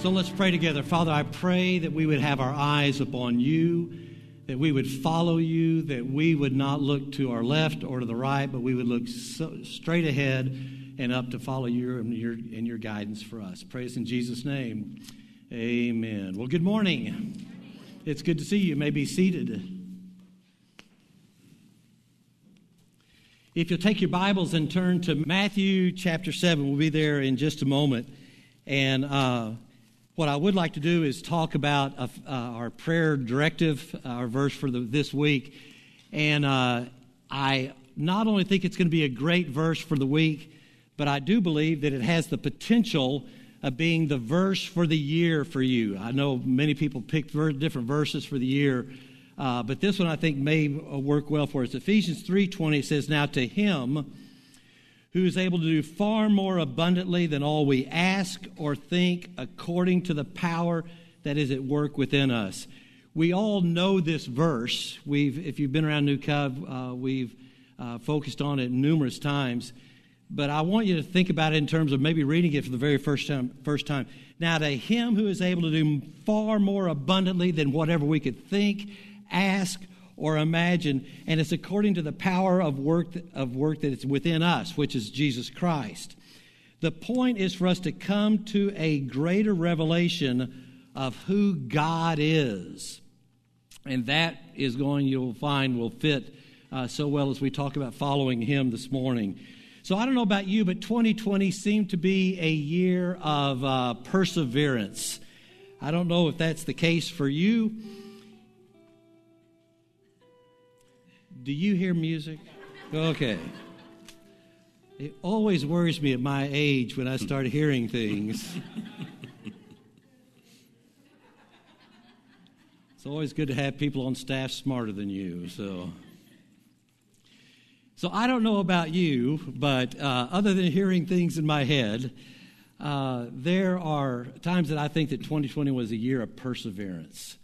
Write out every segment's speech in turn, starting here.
So let's pray together. Father, I pray that we would have our eyes upon you, that we would follow you, that we would not look to our left or to the right, but we would look so, straight ahead and up to follow you and your, and your guidance for us. Praise in Jesus' name. Amen. Well, good morning. It's good to see you. you may be seated. If you'll take your Bibles and turn to Matthew chapter 7, we'll be there in just a moment. And uh, what I would like to do is talk about uh, our prayer directive, uh, our verse for the, this week. And uh, I not only think it's going to be a great verse for the week, but I do believe that it has the potential of being the verse for the year for you. I know many people pick different verses for the year, uh, but this one I think may work well for us. Ephesians 3:20 says, "Now to him who is able to do far more abundantly than all we ask or think, according to the power that is at work within us. We all know this verse. We've, if you've been around New Cove, uh, we've uh, focused on it numerous times. But I want you to think about it in terms of maybe reading it for the very first time. First time. Now, to him who is able to do far more abundantly than whatever we could think, ask, or imagine, and it's according to the power of work, of work that is within us, which is Jesus Christ. The point is for us to come to a greater revelation of who God is. And that is going, you'll find, will fit uh, so well as we talk about following Him this morning. So I don't know about you, but 2020 seemed to be a year of uh, perseverance. I don't know if that's the case for you. Do you hear music? Okay. It always worries me at my age when I start hearing things. it's always good to have people on staff smarter than you, so. So I don't know about you, but uh, other than hearing things in my head, uh, there are times that I think that 2020 was a year of perseverance.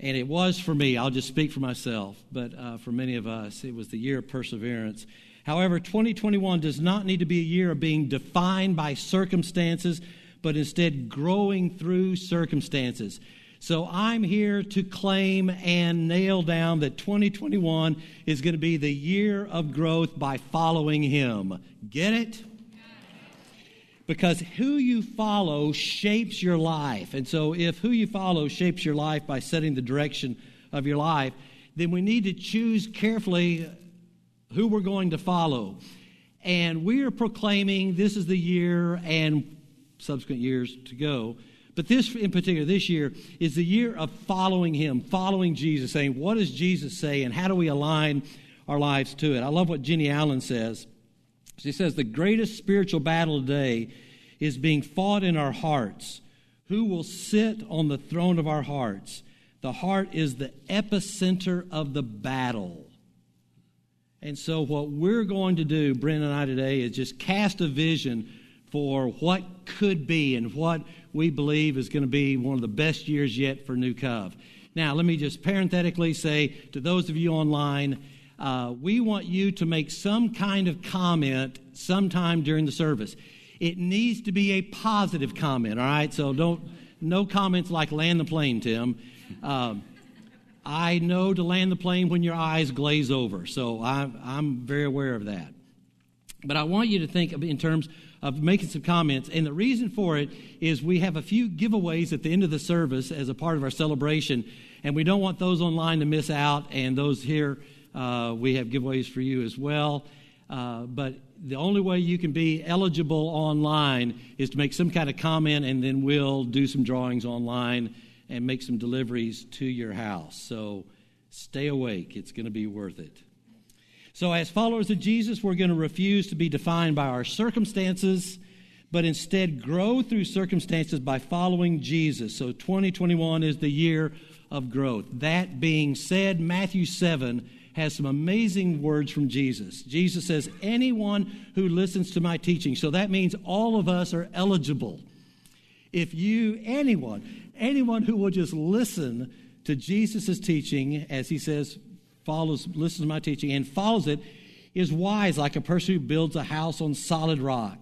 And it was for me, I'll just speak for myself, but uh, for many of us, it was the year of perseverance. However, 2021 does not need to be a year of being defined by circumstances, but instead growing through circumstances. So I'm here to claim and nail down that 2021 is going to be the year of growth by following Him. Get it? Because who you follow shapes your life. And so, if who you follow shapes your life by setting the direction of your life, then we need to choose carefully who we're going to follow. And we are proclaiming this is the year and subsequent years to go. But this, in particular, this year is the year of following Him, following Jesus, saying, What does Jesus say, and how do we align our lives to it? I love what Jennie Allen says. She says the greatest spiritual battle today is being fought in our hearts. Who will sit on the throne of our hearts? The heart is the epicenter of the battle. And so, what we're going to do, Brent and I, today, is just cast a vision for what could be and what we believe is going to be one of the best years yet for New Cove. Now, let me just parenthetically say to those of you online, uh, we want you to make some kind of comment sometime during the service. It needs to be a positive comment, all right? So don't, no comments like land the plane, Tim. Um, I know to land the plane when your eyes glaze over, so I, I'm very aware of that. But I want you to think in terms of making some comments. And the reason for it is we have a few giveaways at the end of the service as a part of our celebration, and we don't want those online to miss out, and those here uh, we have giveaways for you as well. Uh, but the only way you can be eligible online is to make some kind of comment, and then we'll do some drawings online and make some deliveries to your house. So stay awake, it's going to be worth it. So, as followers of Jesus, we're going to refuse to be defined by our circumstances, but instead grow through circumstances by following Jesus. So, 2021 is the year of growth. That being said, Matthew 7 has some amazing words from Jesus. Jesus says, Anyone who listens to my teaching, so that means all of us are eligible. If you, anyone, anyone who will just listen to Jesus' teaching, as he says, follows, listens to my teaching and follows it, is wise like a person who builds a house on solid rock.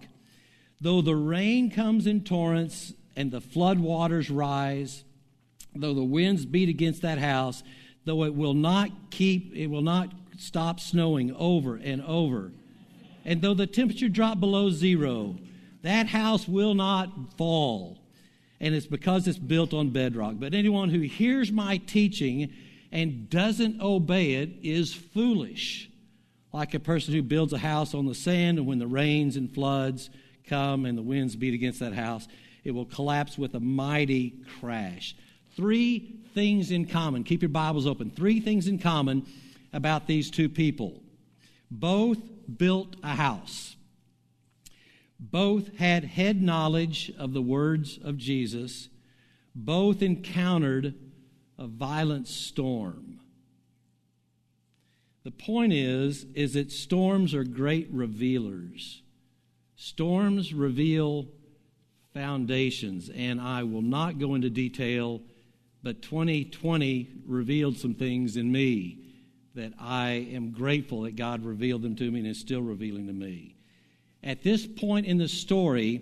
Though the rain comes in torrents and the flood waters rise, though the winds beat against that house, though it will not keep, it will not stop snowing over and over, and though the temperature drop below zero, that house will not fall. And it's because it's built on bedrock. But anyone who hears my teaching and doesn't obey it is foolish, like a person who builds a house on the sand, and when the rains and floods come and the winds beat against that house, it will collapse with a mighty crash. Three things in common. Keep your Bibles open. Three things in common about these two people. Both built a house. Both had head knowledge of the words of Jesus. Both encountered a violent storm. The point is is that storms are great revealers. Storms reveal foundations, and I will not go into detail, but 2020 revealed some things in me that I am grateful that God revealed them to me and is still revealing to me. At this point in the story,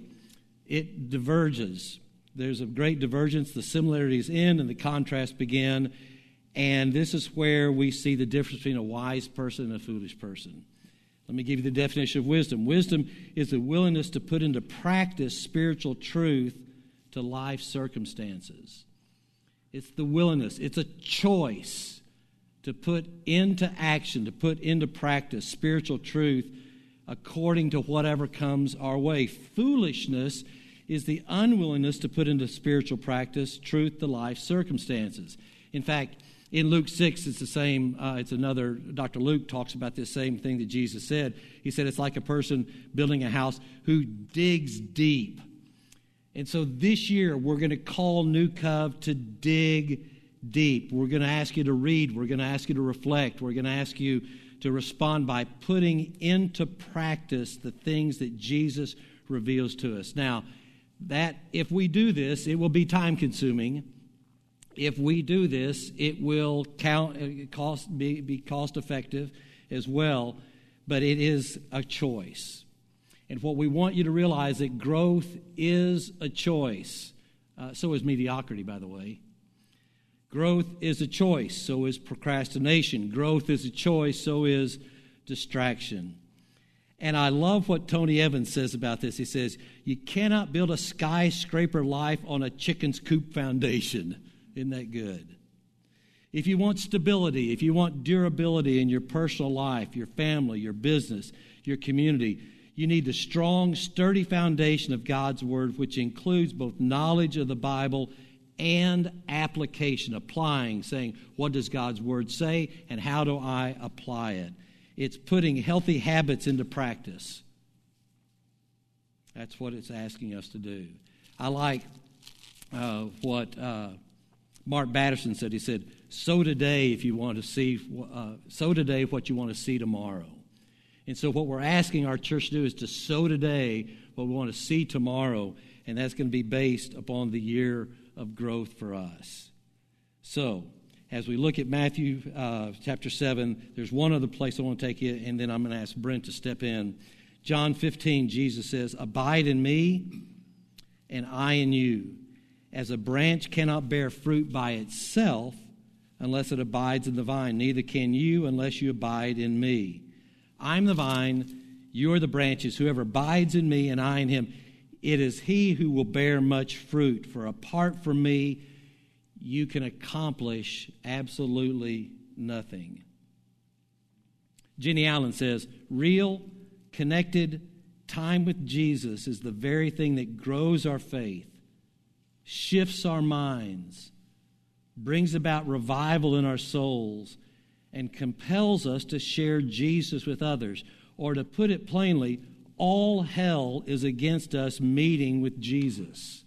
it diverges. There's a great divergence. The similarities end and the contrast begin. And this is where we see the difference between a wise person and a foolish person. Let me give you the definition of wisdom. Wisdom is the willingness to put into practice spiritual truth to life circumstances. It's the willingness, it's a choice to put into action, to put into practice spiritual truth according to whatever comes our way. Foolishness is the unwillingness to put into spiritual practice truth to life circumstances. In fact, in Luke 6, it's the same, uh, it's another, Dr. Luke talks about this same thing that Jesus said. He said it's like a person building a house who digs deep. And so this year, we're going to call New Cove to dig deep. We're going to ask you to read. We're going to ask you to reflect. We're going to ask you to respond by putting into practice the things that Jesus reveals to us. Now, that if we do this, it will be time consuming if we do this, it will count, uh, cost, be, be cost effective as well, but it is a choice. And what we want you to realize is that growth is a choice. Uh, so is mediocrity, by the way. Growth is a choice, so is procrastination. Growth is a choice, so is distraction. And I love what Tony Evans says about this. He says, You cannot build a skyscraper life on a chicken's coop foundation. Isn't that good? If you want stability, if you want durability in your personal life, your family, your business, your community, you need the strong, sturdy foundation of God's Word, which includes both knowledge of the Bible and application, applying, saying, What does God's Word say, and how do I apply it? It's putting healthy habits into practice. That's what it's asking us to do. I like uh, what. Uh, Mark Batterson said, he said, sow today if you want to see, uh, sow today what you want to see tomorrow. And so what we're asking our church to do is to sow today what we want to see tomorrow, and that's going to be based upon the year of growth for us. So, as we look at Matthew uh, chapter 7, there's one other place I want to take you, and then I'm going to ask Brent to step in. John 15, Jesus says, Abide in me, and I in you as a branch cannot bear fruit by itself unless it abides in the vine, neither can you unless you abide in me. I'm the vine, you are the branches. Whoever abides in me and I in him, it is he who will bear much fruit. For apart from me, you can accomplish absolutely nothing. Jennie Allen says, real, connected time with Jesus is the very thing that grows our faith shifts our minds, brings about revival in our souls, and compels us to share Jesus with others. Or to put it plainly, all hell is against us meeting with Jesus.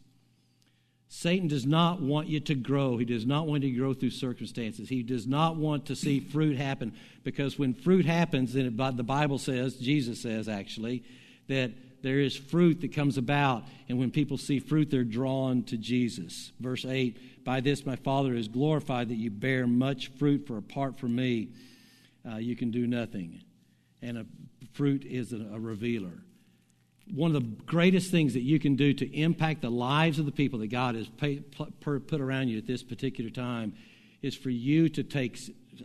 Satan does not want you to grow. He does not want you to grow through circumstances. He does not want to see fruit happen because when fruit happens, then the Bible says, Jesus says actually, that there is fruit that comes about. And when people see fruit, they're drawn to Jesus. Verse 8 By this my Father is glorified that you bear much fruit, for apart from me, uh, you can do nothing. And a fruit is a, a revealer. one of the greatest things that you can do to impact the lives of the people that God has pay, put around you at this particular time is for you to take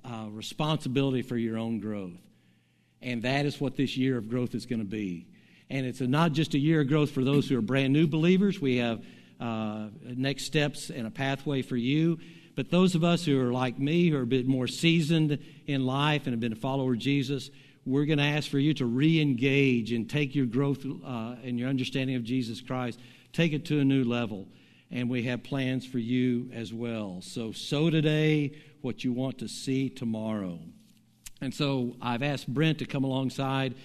uh, responsibility for your own growth. And that is what this year of growth is going to be. And it's not just a year of growth for those who are brand new believers. We have uh, next steps and a pathway for you. But those of us who are like me, who are a bit more seasoned in life and have been a follower of Jesus, we're going to ask for you to re engage and take your growth uh, and your understanding of Jesus Christ, take it to a new level. And we have plans for you as well. So, sow today what you want to see tomorrow. And so I've asked Brent to come alongside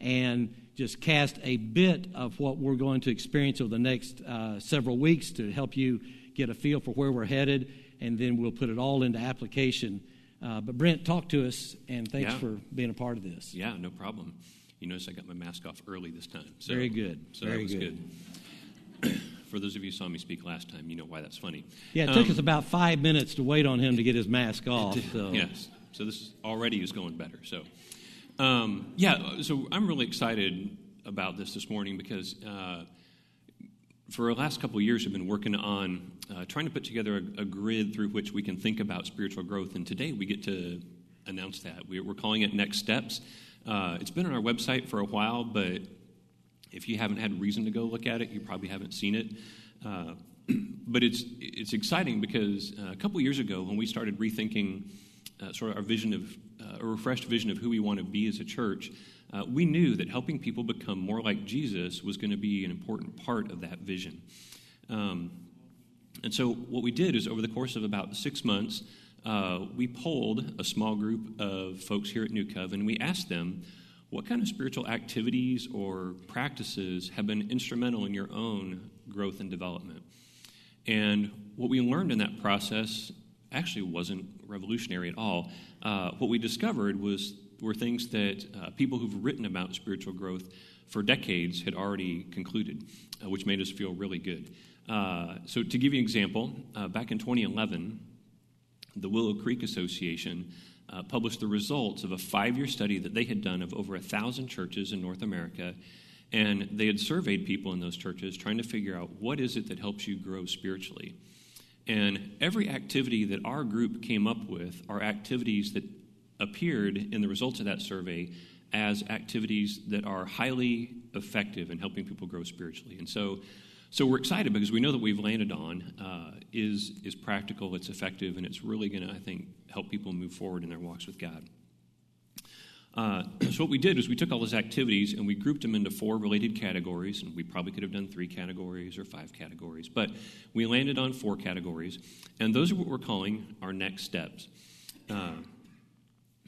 and just cast a bit of what we're going to experience over the next uh, several weeks to help you get a feel for where we're headed, and then we'll put it all into application. Uh, but Brent, talk to us, and thanks yeah. for being a part of this. Yeah, no problem. You notice I got my mask off early this time. So, Very good. So Very that was good. good. for those of you who saw me speak last time, you know why that's funny. Yeah, it um, took us about five minutes to wait on him to get his mask off. So. Yes. So this already is going better. So um, yeah, so I'm really excited about this this morning because uh, for the last couple years, I've been working on uh, trying to put together a, a, grid through which we can think about spiritual growth. And today we get to announce that. We're, calling it Next Steps. Uh, it's been on our website for a while, but if you haven't had reason to go look at it, you probably haven't seen it. Uh, but it's, it's exciting because uh, a couple years ago, when we started rethinking uh, sort of our vision of a refreshed vision of who we want to be as a church, uh, we knew that helping people become more like Jesus was going to be an important part of that vision. Um, and so, what we did is over the course of about six months, uh, we polled a small group of folks here at New Cove and we asked them, what kind of spiritual activities or practices have been instrumental in your own growth and development? And what we learned in that process actually wasn't revolutionary at all. Uh, what we discovered was were things that uh, people who've written about spiritual growth for decades had already concluded, uh, which made us feel really good. Uh, so, to give you an example, uh, back in 2011, the Willow Creek Association uh, published the results of a five year study that they had done of over a thousand churches in North America. And they had surveyed people in those churches trying to figure out what is it that helps you grow spiritually. And every activity that our group came up with are activities that appeared in the results of that survey as activities that are highly effective in helping people grow spiritually. And so, so we're excited because we know that we've landed on uh, is is practical, it's effective, and it's really going to, I think, help people move forward in their walks with God. Uh, so what we did was we took all those activities and we grouped them into four related categories, and we probably could have done three categories or five categories, but we landed on four categories, and those are what we're calling our next steps. Uh,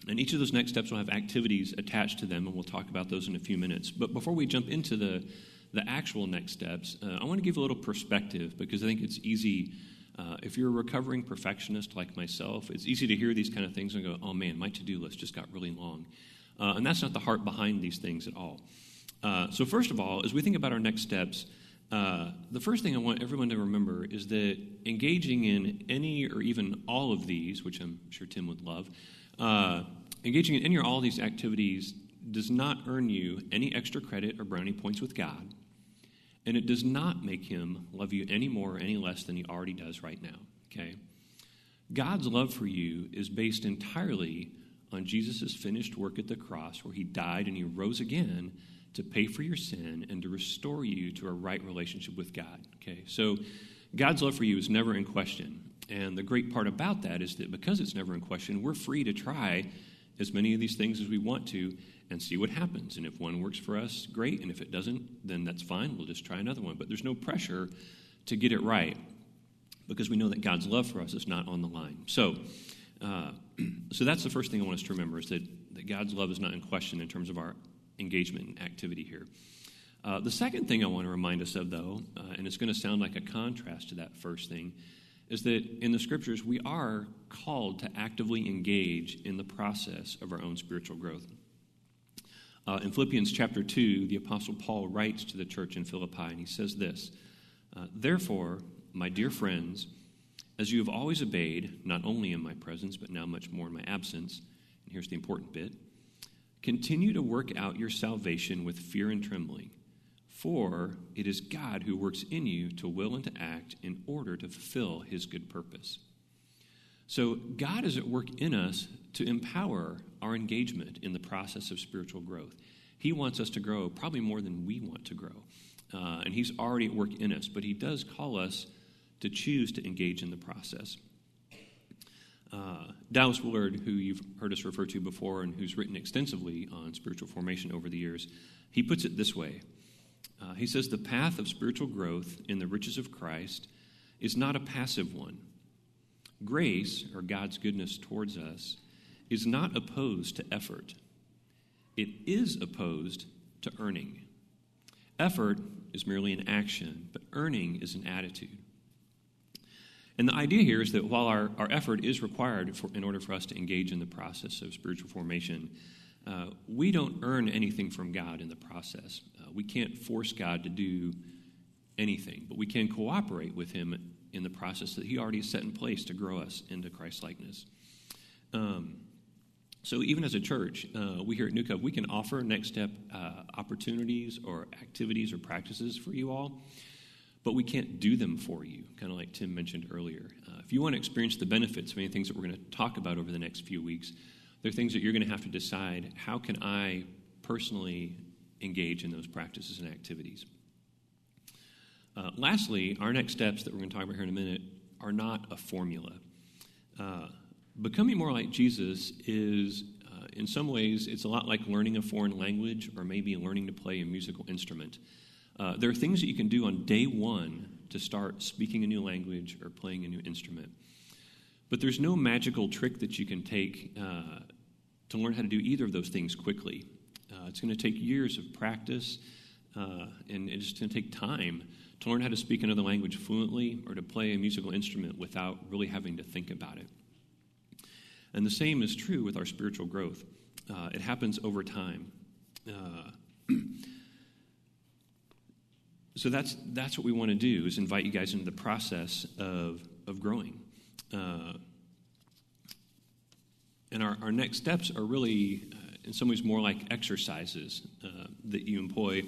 and each of those next steps will have activities attached to them, and we'll talk about those in a few minutes. But before we jump into the, the actual next steps, uh, I want to give a little perspective because I think it's easy. Uh, if you're a recovering perfectionist like myself, it's easy to hear these kind of things and go, oh man, my to do list just got really long. Uh, and that's not the heart behind these things at all. Uh, so, first of all, as we think about our next steps, uh, the first thing I want everyone to remember is that engaging in any or even all of these, which I'm sure Tim would love, uh, engaging in any or all of these activities does not earn you any extra credit or brownie points with God, and it does not make Him love you any more or any less than He already does right now. Okay? God's love for you is based entirely on Jesus' finished work at the cross, where He died and He rose again to pay for your sin and to restore you to a right relationship with God. Okay? So, God's love for you is never in question. And the great part about that is that because it's never in question, we're free to try as many of these things as we want to and see what happens. And if one works for us, great. And if it doesn't, then that's fine. We'll just try another one. But there's no pressure to get it right because we know that God's love for us is not on the line. So, uh, so that's the first thing I want us to remember is that, that God's love is not in question in terms of our engagement and activity here. Uh, the second thing I want to remind us of, though, uh, and it's going to sound like a contrast to that first thing, is that in the scriptures, we are called to actively engage in the process of our own spiritual growth. Uh, in Philippians chapter 2, the Apostle Paul writes to the church in Philippi, and he says this uh, Therefore, my dear friends, as you have always obeyed, not only in my presence, but now much more in my absence, and here's the important bit continue to work out your salvation with fear and trembling For it is God who works in you to will and to act in order to fulfill his good purpose. So, God is at work in us to empower our engagement in the process of spiritual growth. He wants us to grow probably more than we want to grow. Uh, and He's already at work in us, but He does call us to choose to engage in the process. Uh, Dallas Willard, who you've heard us refer to before and who's written extensively on spiritual formation over the years, he puts it this way. Uh, he says, The path of spiritual growth in the riches of Christ is not a passive one. Grace, or God's goodness towards us, is not opposed to effort, it is opposed to earning. Effort is merely an action, but earning is an attitude. And the idea here is that while our, our effort is required for, in order for us to engage in the process of spiritual formation, uh, we don't earn anything from God in the process. Uh, we can't force God to do anything, but we can cooperate with Him in the process that He already set in place to grow us into Christ likeness. Um, so, even as a church, uh, we here at New Cove, we can offer next step uh, opportunities or activities or practices for you all but we can't do them for you, kind of like Tim mentioned earlier. Uh, if you want to experience the benefits of any things that we're going to talk about over the next few weeks, there are things that you're going to have to decide how can I personally engage in those practices and activities. Uh, lastly, our next steps that we're going to talk about here in a minute are not a formula. Uh, becoming more like Jesus is, uh, in some ways, it's a lot like learning a foreign language or maybe learning to play a musical instrument. Uh, there are things that you can do on day one to start speaking a new language or playing a new instrument. But there's no magical trick that you can take uh, to learn how to do either of those things quickly. Uh, it's going to take years of practice, uh, and it's going to take time to learn how to speak another language fluently or to play a musical instrument without really having to think about it. And the same is true with our spiritual growth. Uh, it happens over time. Uh, so that's that's what we want to do is invite you guys into the process of of growing. Uh, and our, our next steps are really uh, in some ways more like exercises uh, that you employ.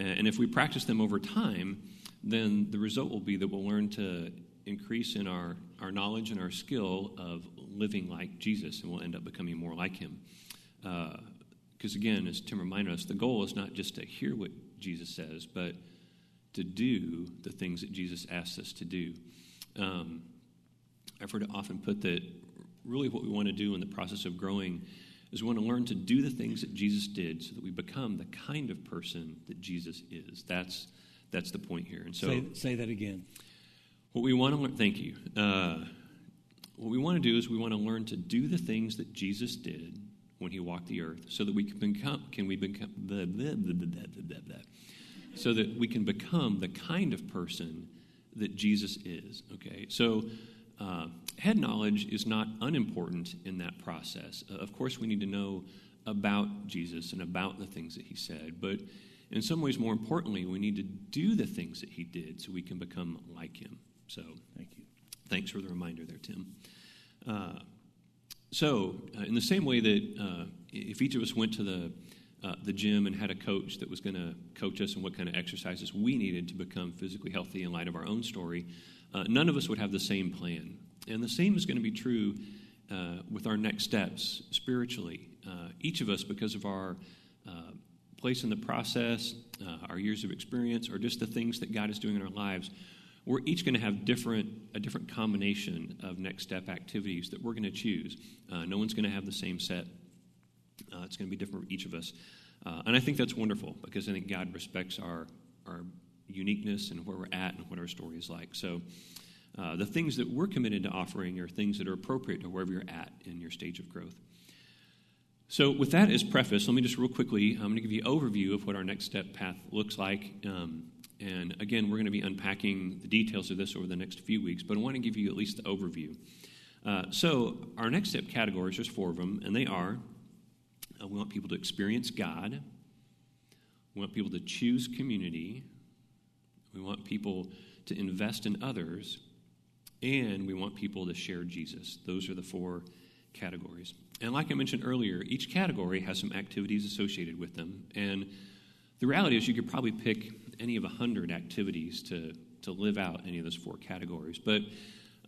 And if we practice them over time then the result will be that we'll learn to increase in our, our knowledge and our skill of living like jesus and we'll end up becoming more like him. Because uh, again as tim reminded us the goal is not just to hear what jesus says but to do the things that Jesus asks us to do. Um, I've heard it often put that really what we want to do in the process of growing is we want to learn to do the things that Jesus did so that we become the kind of person that Jesus is. That's, that's the point here. And so, say, say that again. What we want to learn, thank you. Uh, what we want to do is we want to learn to do the things that Jesus did when he walked the earth so that we can become, can we become, blah, blah, blah, so that we can become the kind of person that Jesus is. Okay, so uh, head knowledge is not unimportant in that process. Uh, of course, we need to know about Jesus and about the things that he said, but in some ways, more importantly, we need to do the things that he did so we can become like him. So, thank you. Thanks for the reminder there, Tim. Uh, so, uh, in the same way that uh, if each of us went to the uh, the gym and had a coach that was going to coach us and what kind of exercises we needed to become physically healthy in light of our own story, uh, none of us would have the same plan. And the same is going to be true uh, with our next steps spiritually. Uh, each of us, because of our uh, place in the process, uh, our years of experience, or just the things that God is doing in our lives, we're each going to have different a different combination of next step activities that we're going to choose. no one's going to have the same set uh, it's going to be different for each of us. Uh, and I think that's wonderful because I think God respects our, our uniqueness and where we're at and what our story is like. So uh, the things that we're committed to offering are things that are appropriate to wherever you're at in your stage of growth. So, with that as preface, let me just real quickly, I'm going to give you an overview of what our next step path looks like. Um, and again, we're going to be unpacking the details of this over the next few weeks, but I want to give you at least the overview. Uh, so, our next step categories, there's four of them, and they are we want people to experience God. We want people to choose community. We want people to invest in others. And we want people to share Jesus. Those are the four categories. And like I mentioned earlier, each category has some activities associated with them. And the reality is, you could probably pick any of a hundred activities to, to live out any of those four categories. But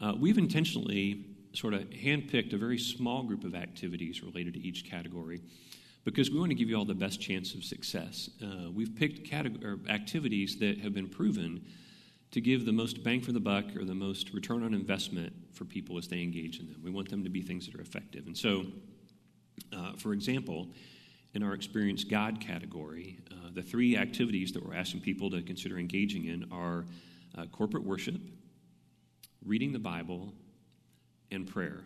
uh, we've intentionally sort of handpicked a very small group of activities related to each category because we want to give you all the best chance of success. Uh, we've picked activities that have been proven to give the most bang for the buck or the most return on investment for people as they engage in them. We want them to be things that are effective. And so, uh, for example, in our Experience God category, uh, the three activities that we're asking people to consider engaging in are uh, corporate worship, reading the Bible, and prayer.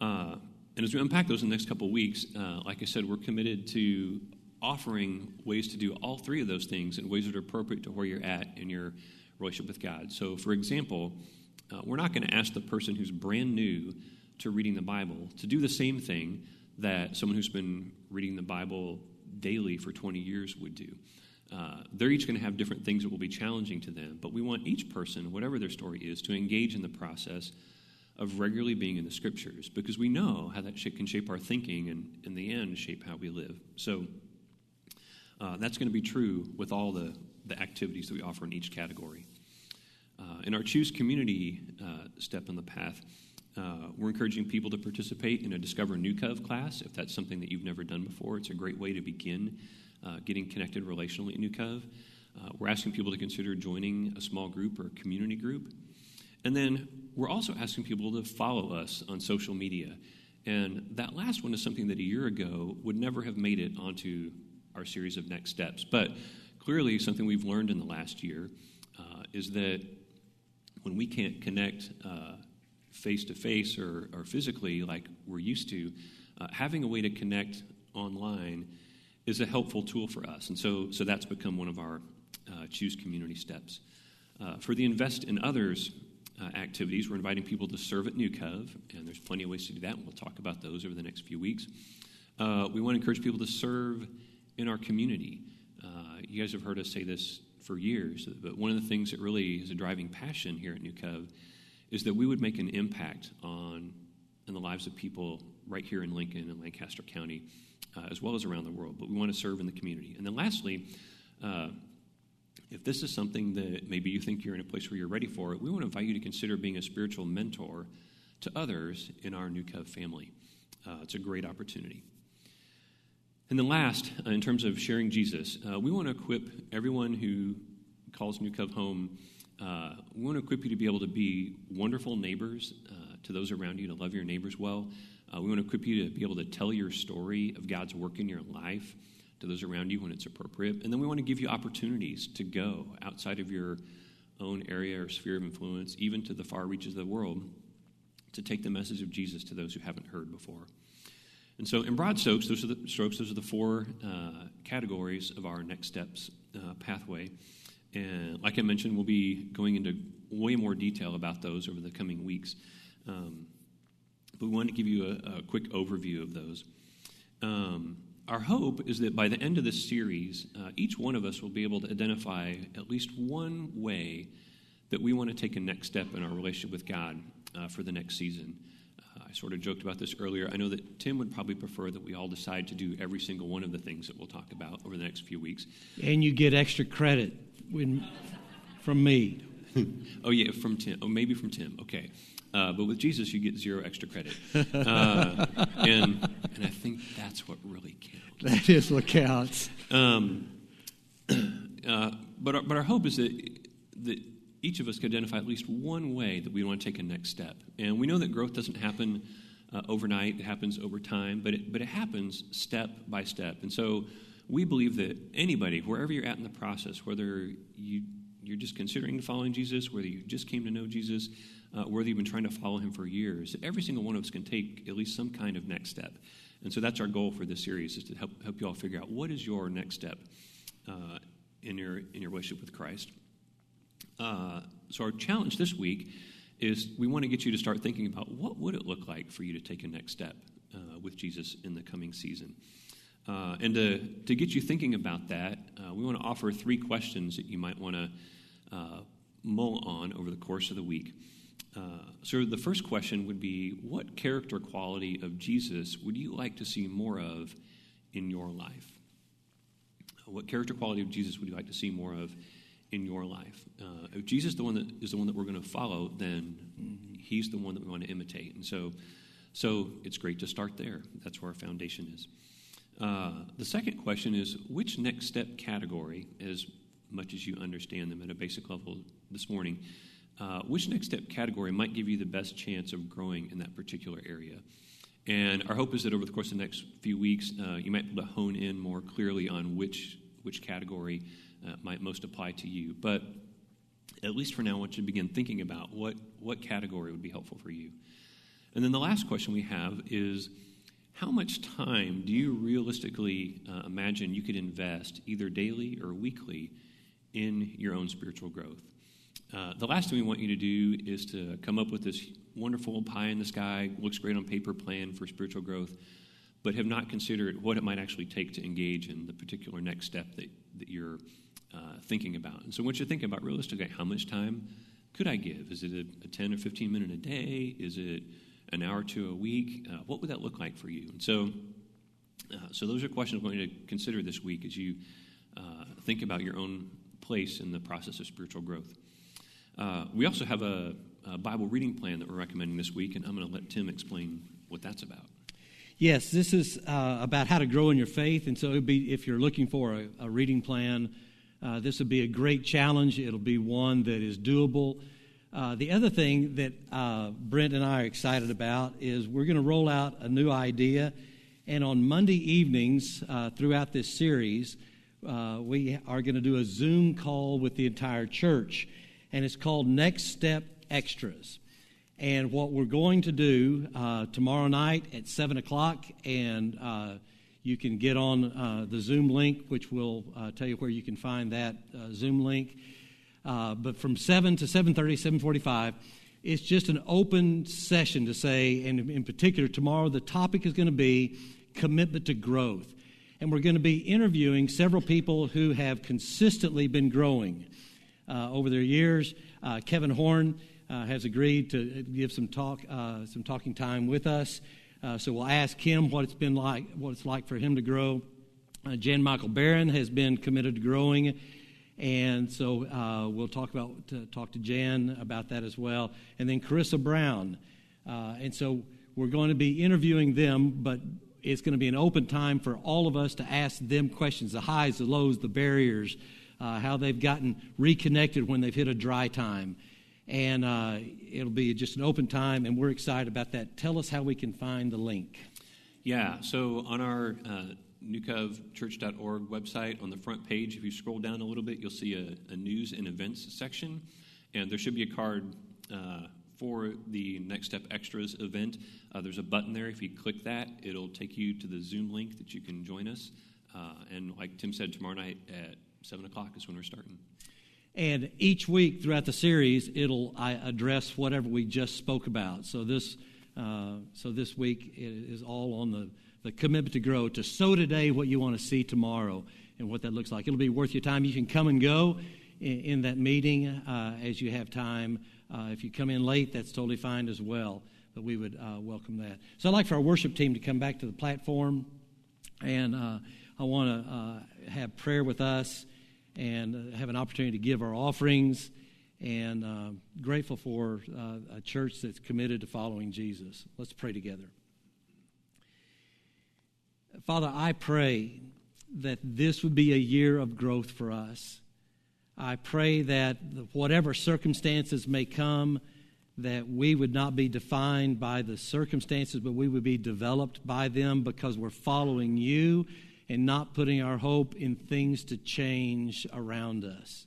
Uh, and as we unpack those in the next couple weeks, uh, like I said, we're committed to offering ways to do all three of those things in ways that are appropriate to where you're at in your relationship with God. So, for example, uh, we're not going to ask the person who's brand new to reading the Bible to do the same thing that someone who's been reading the Bible daily for 20 years would do. Uh, they're each going to have different things that will be challenging to them, but we want each person, whatever their story is, to engage in the process of regularly being in the scriptures because we know how that can shape our thinking and, in the end, shape how we live. So uh, that's going to be true with all the, the activities that we offer in each category. Uh, in our Choose Community uh, step in the path, uh, we're encouraging people to participate in a Discover New Cove class if that's something that you've never done before. It's a great way to begin uh, getting connected relationally at New Cove. Uh, we're asking people to consider joining a small group or community group. And then we're also asking people to follow us on social media. And that last one is something that a year ago would never have made it onto our series of next steps. But clearly, something we've learned in the last year uh, is that when we can't connect face to face or physically like we're used to, uh, having a way to connect online is a helpful tool for us. And so, so that's become one of our uh, choose community steps. Uh, for the invest in others uh, activities, we're inviting people to serve at New Cove, and there's plenty of ways to do that. And we'll talk about those over the next few weeks. Uh, we want to encourage people to serve in our community. Uh, you guys have heard us say this for years, but one of the things that really is a driving passion here at New Cove is that we would make an impact on in the lives of people right here in Lincoln and Lancaster County, uh, as well as around the world. But we want to serve in the community. And then lastly, uh, if this is something that maybe you think you're in a place where you're ready for it, we want to invite you to consider being a spiritual mentor to others in our New Cove family. Uh, it's a great opportunity. And then last, uh, in terms of sharing Jesus, uh, we want to equip everyone who calls New Cove home. Uh, we want to equip you to be able to be wonderful neighbors uh, to those around you, to love your neighbors well. Uh, we want to equip you to be able to tell your story of God's work in your life to those around you when it's appropriate. And then we want to give you opportunities to go outside of your own area or sphere of influence, even to the far reaches of the world, to take the message of Jesus to those who haven't heard before. And so, in broad strokes, those are the strokes. Those are the four uh, categories of our next steps uh, pathway. And like I mentioned, we'll be going into way more detail about those over the coming weeks. Um, but we want to give you a, a quick overview of those. Um, our hope is that by the end of this series, uh, each one of us will be able to identify at least one way that we want to take a next step in our relationship with God uh, for the next season. I sort of joked about this earlier. I know that Tim would probably prefer that we all decide to do every single one of the things that we'll talk about over the next few weeks. And you get extra credit when, from me. oh, yeah, from Tim. Oh, maybe from Tim. Okay. Uh, but with Jesus, you get zero extra credit. Uh, and, and I think that's what really counts. That is what counts. Um, uh, but, our, but our hope is that, that each of us can identify at least one way that we want to take a next step. And we know that growth doesn't happen uh, overnight, it happens over time, but it, but it happens step by step. And so we believe that anybody, wherever you're at in the process, whether you, you're just considering following Jesus, whether you just came to know Jesus, uh, whether you've been trying to follow him for years, every single one of us can take at least some kind of next step. And so that's our goal for this series is to help, help you all figure out what is your next step uh, in, your, in your relationship with Christ. Uh, so our challenge this week is we want to get you to start thinking about what would it look like for you to take a next step uh, with Jesus in the coming season. Uh, and to, to get you thinking about that, uh, we want to offer three questions that you might want to mull on over the course of the week. Uh, so, the first question would be What character quality of Jesus would you like to see more of in your life? what character quality of Jesus would you like to see more of in your life? Uh, if Jesus the one that is the one that we're going to follow, then mm-hmm. he's the one that we want to imitate. And so, so it's great to start there. That's where our foundation is. Uh, the second question is which next step category, as much as you understand them at a basic level this morning, uh, which next step category might give you the best chance of growing in that particular area? And our hope is that over the course of the next few weeks, uh, you might be able to hone in more clearly on which, which category uh, might most apply to you. But at least for now, I want you to begin thinking about what, what category would be helpful for you. And then the last question we have is how much time do you realistically uh, imagine you could invest, either daily or weekly, in your own spiritual growth? Uh, the last thing we want you to do is to come up with this wonderful pie in the sky, looks great on paper plan for spiritual growth, but have not considered what it might actually take to engage in the particular next step that, that you're uh, thinking about. And so, once you're thinking about realistically, how much time could I give? Is it a, a 10 or 15 minute a day? Is it an hour to a week? Uh, what would that look like for you? And so, uh, so those are questions we're going to consider this week as you uh, think about your own place in the process of spiritual growth. Uh, we also have a, a, Bible reading plan that we're recommending this week, and I'm going to let Tim explain what that's about. Yes, this is uh, about how to grow in your faith, and so be if you're looking for a, a reading plan, uh, this would be a great challenge. It'll be one that is doable. Uh, the other thing that uh, Brent and I are excited about is we're going to roll out a new idea, and on Monday evenings throughout this series, we are going to do a Zoom call with the entire church and it's called Next Step Extras. And what we're going to do uh, tomorrow night at 7 o'clock, and uh, you can get on uh, the Zoom link, which will uh, tell you where you can find that uh, Zoom link. Uh, but from 7 to 7.30, 7.45, it's just an open session to say, and in particular, tomorrow the topic is going to be commitment to growth. And we're going to be interviewing several people who have consistently been growing over their years. Uh, Kevin Horn uh, has agreed to give some talk, uh, some talking time with us. Uh, so we'll ask him what it's been like, what it's like for him to grow. Jan Michael Barron has been committed to growing, and so we'll talk about talk to Jan about that as well. And then Carissa Brown, and so we're going to be interviewing them, but it's going to be an open time for all of us to ask them questions the highs, the lows, the barriers, uh, how they've gotten reconnected when they've hit a dry time. And uh, it'll be just an open time, and we're excited about that. Tell us how we can find the link. Yeah, so on our uh, newcovechurch.org website, on the front page, if you scroll down a little bit, you'll see a, a news and events section, and there should be a card uh, for the Next Step Extras event. Uh, there's a button there. If you click that, it'll take you to the Zoom link that you can join us. Uh, and like Tim said, tomorrow night at 7 o'clock is when we're starting. And each week throughout the series, it'll I address whatever we just spoke about. So this, uh, so this week is all on the, the commitment to grow, to sow today what you want to see tomorrow and what that looks like. It'll be worth your time. You can come and go in, in that meeting uh, as you have time. Uh, if you come in late, that's totally fine as well. But we would uh, welcome that. So I'd like for our worship team to come back to the platform, and uh, I want to uh, have prayer with us and have an opportunity to give our offerings and uh, grateful for uh, a church that's committed to following Jesus. Let's pray together. Father, I pray that this would be a year of growth for us. I pray that whatever circumstances may come, that we would not be defined by the circumstances, but we would be developed by them because we're following you and not putting our hope in things to change around us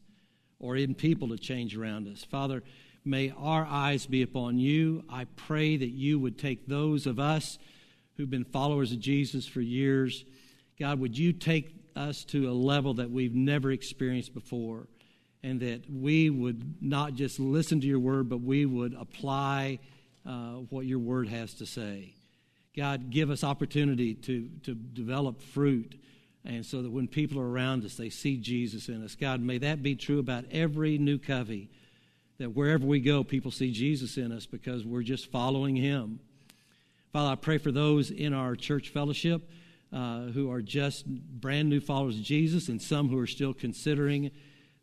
or in people to change around us. Father, may our eyes be upon you. I pray that you would take those of us who've been followers of Jesus for years. God, would you take us to a level that we've never experienced before? And that we would not just listen to your word, but we would apply uh, what your word has to say. God, give us opportunity to, to develop fruit. And so that when people are around us, they see Jesus in us. God, may that be true about every new covey. That wherever we go, people see Jesus in us because we're just following Him. Father, I pray for those in our church fellowship uh, who are just brand new followers of Jesus and some who are still considering.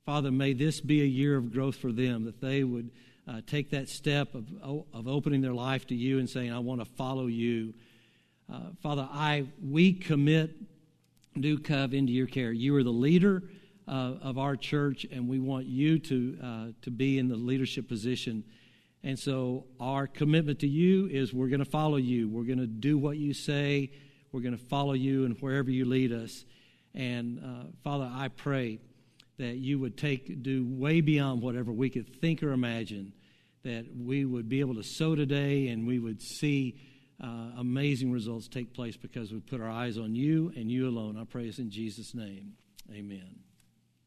Father, may this be a year of growth for them, that they would uh, take that step of, of opening their life to you and saying, I want to follow you. Uh, Father, I we commit New Cove into your care. You are the leader uh, of our church, and we want you to uh, to be in the leadership position. And so, our commitment to you is we're going to follow you. We're going to do what you say. We're going to follow you, and wherever you lead us. And uh, Father, I pray that you would take do way beyond whatever we could think or imagine. That we would be able to sow today, and we would see uh, amazing results take place because we put our eyes on you and you alone. I pray this in Jesus' name. Amen.